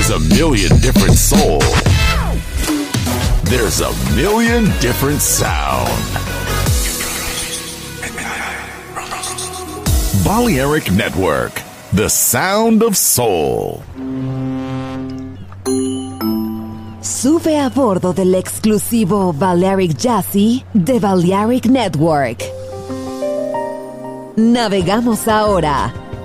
There's a million different soul. There's a million different sound. Balearic Network, the sound of soul. Sube a bordo del exclusivo Balearic Jazzy de Balearic Network. Navegamos ahora.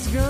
Let's go.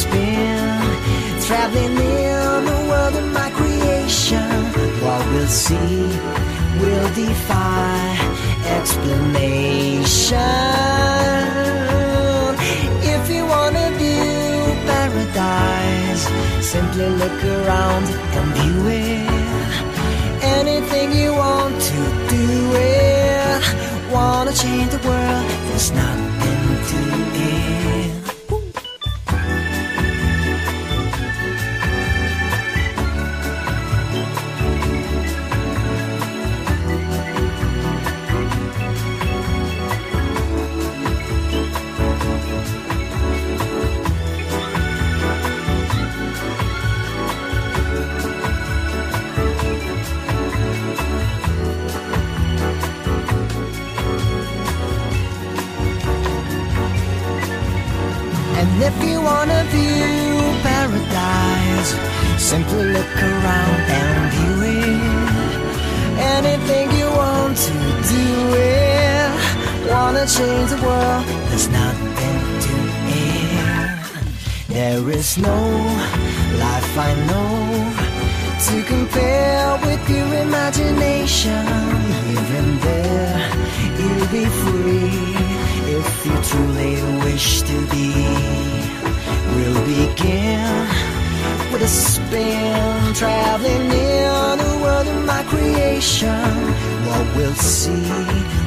Spin, traveling in the world of my creation. What we'll see will defy explanation. If you wanna view paradise, simply look around and view it. Anything you want to do it. Wanna change the world, there's nothing wanna view paradise, simply look around and view it. Anything you want to do it. Wanna change the world, there's nothing to it. There is no life I know to compare with your imagination. Even there, you'll be free if you truly wish to be. We'll begin with a spin, traveling in the world of my creation. What we'll see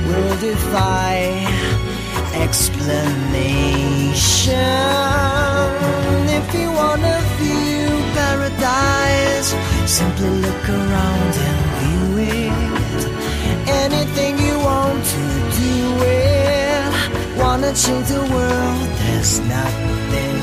will defy explanation. If you wanna view paradise, simply look around and view it. Anything you want to do it. Wanna change the world, there's nothing.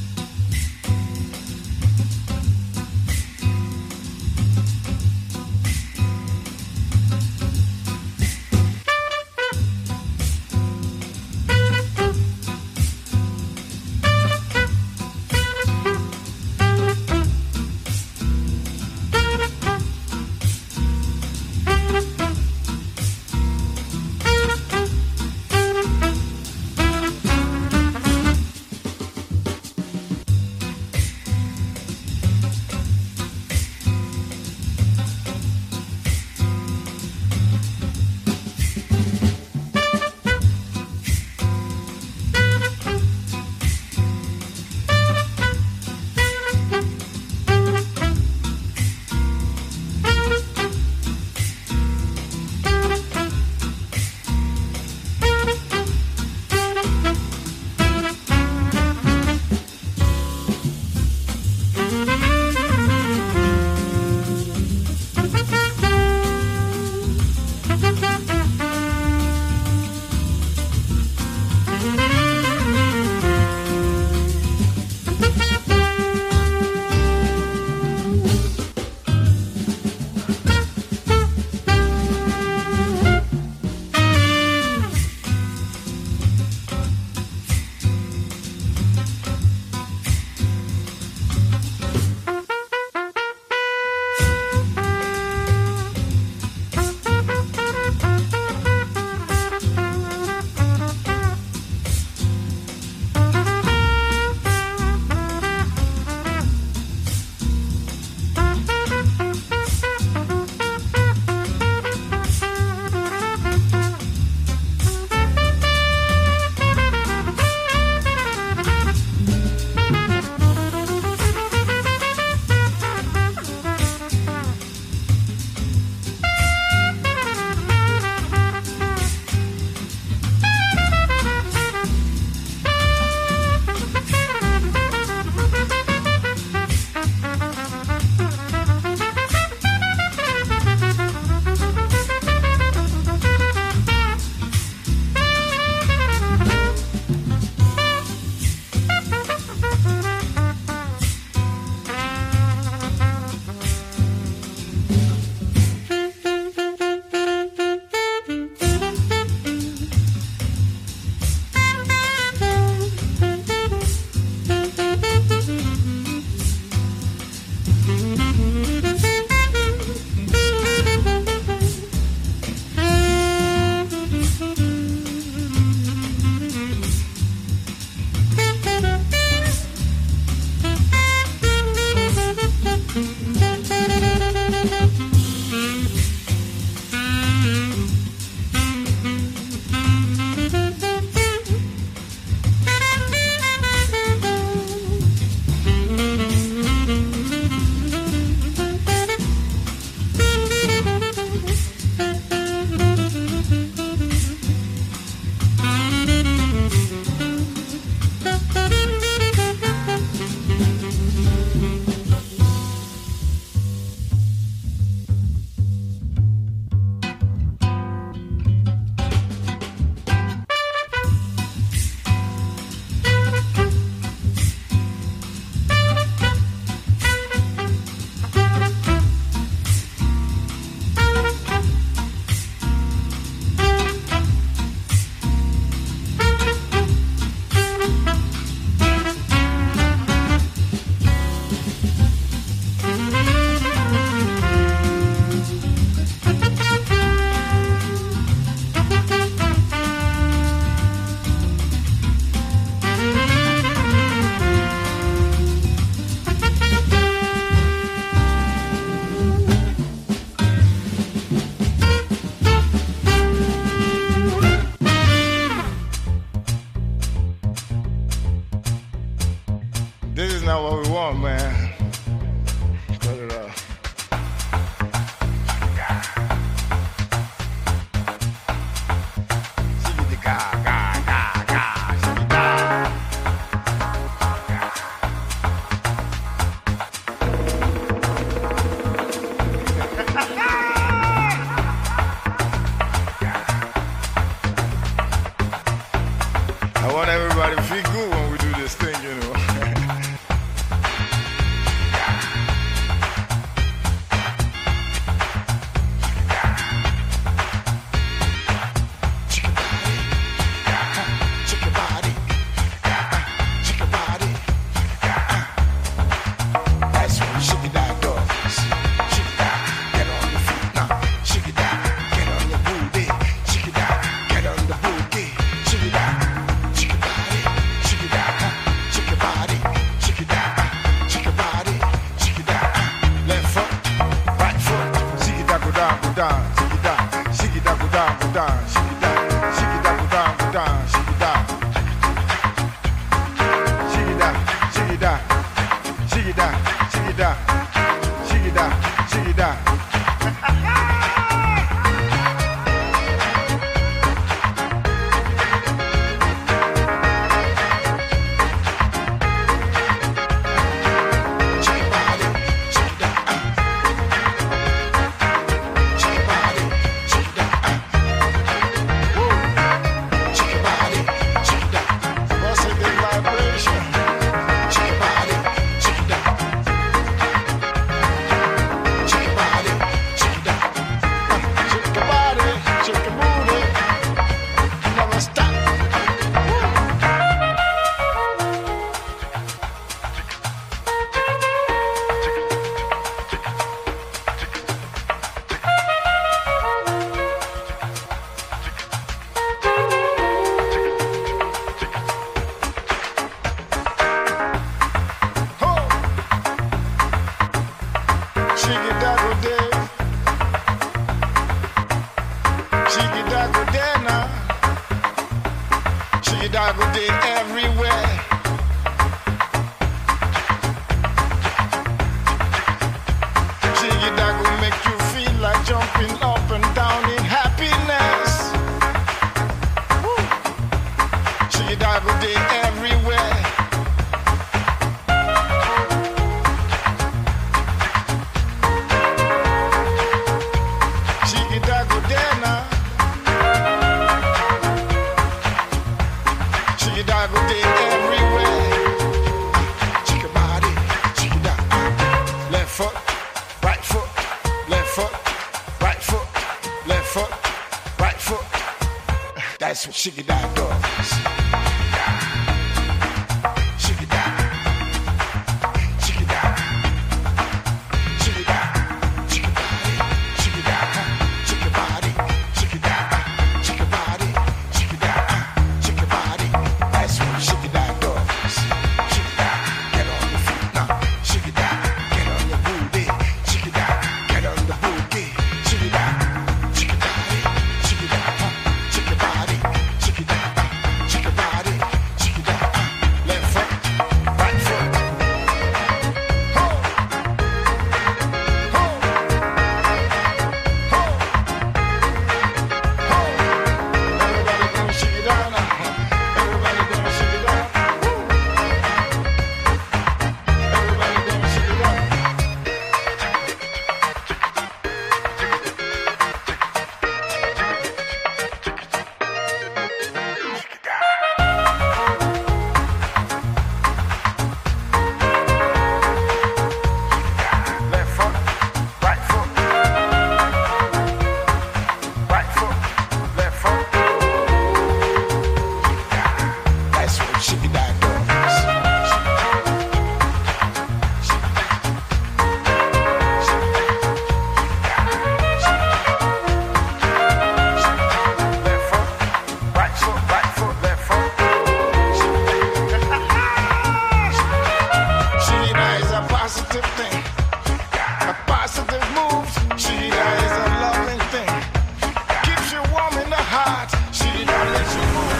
That's what shiggy dog.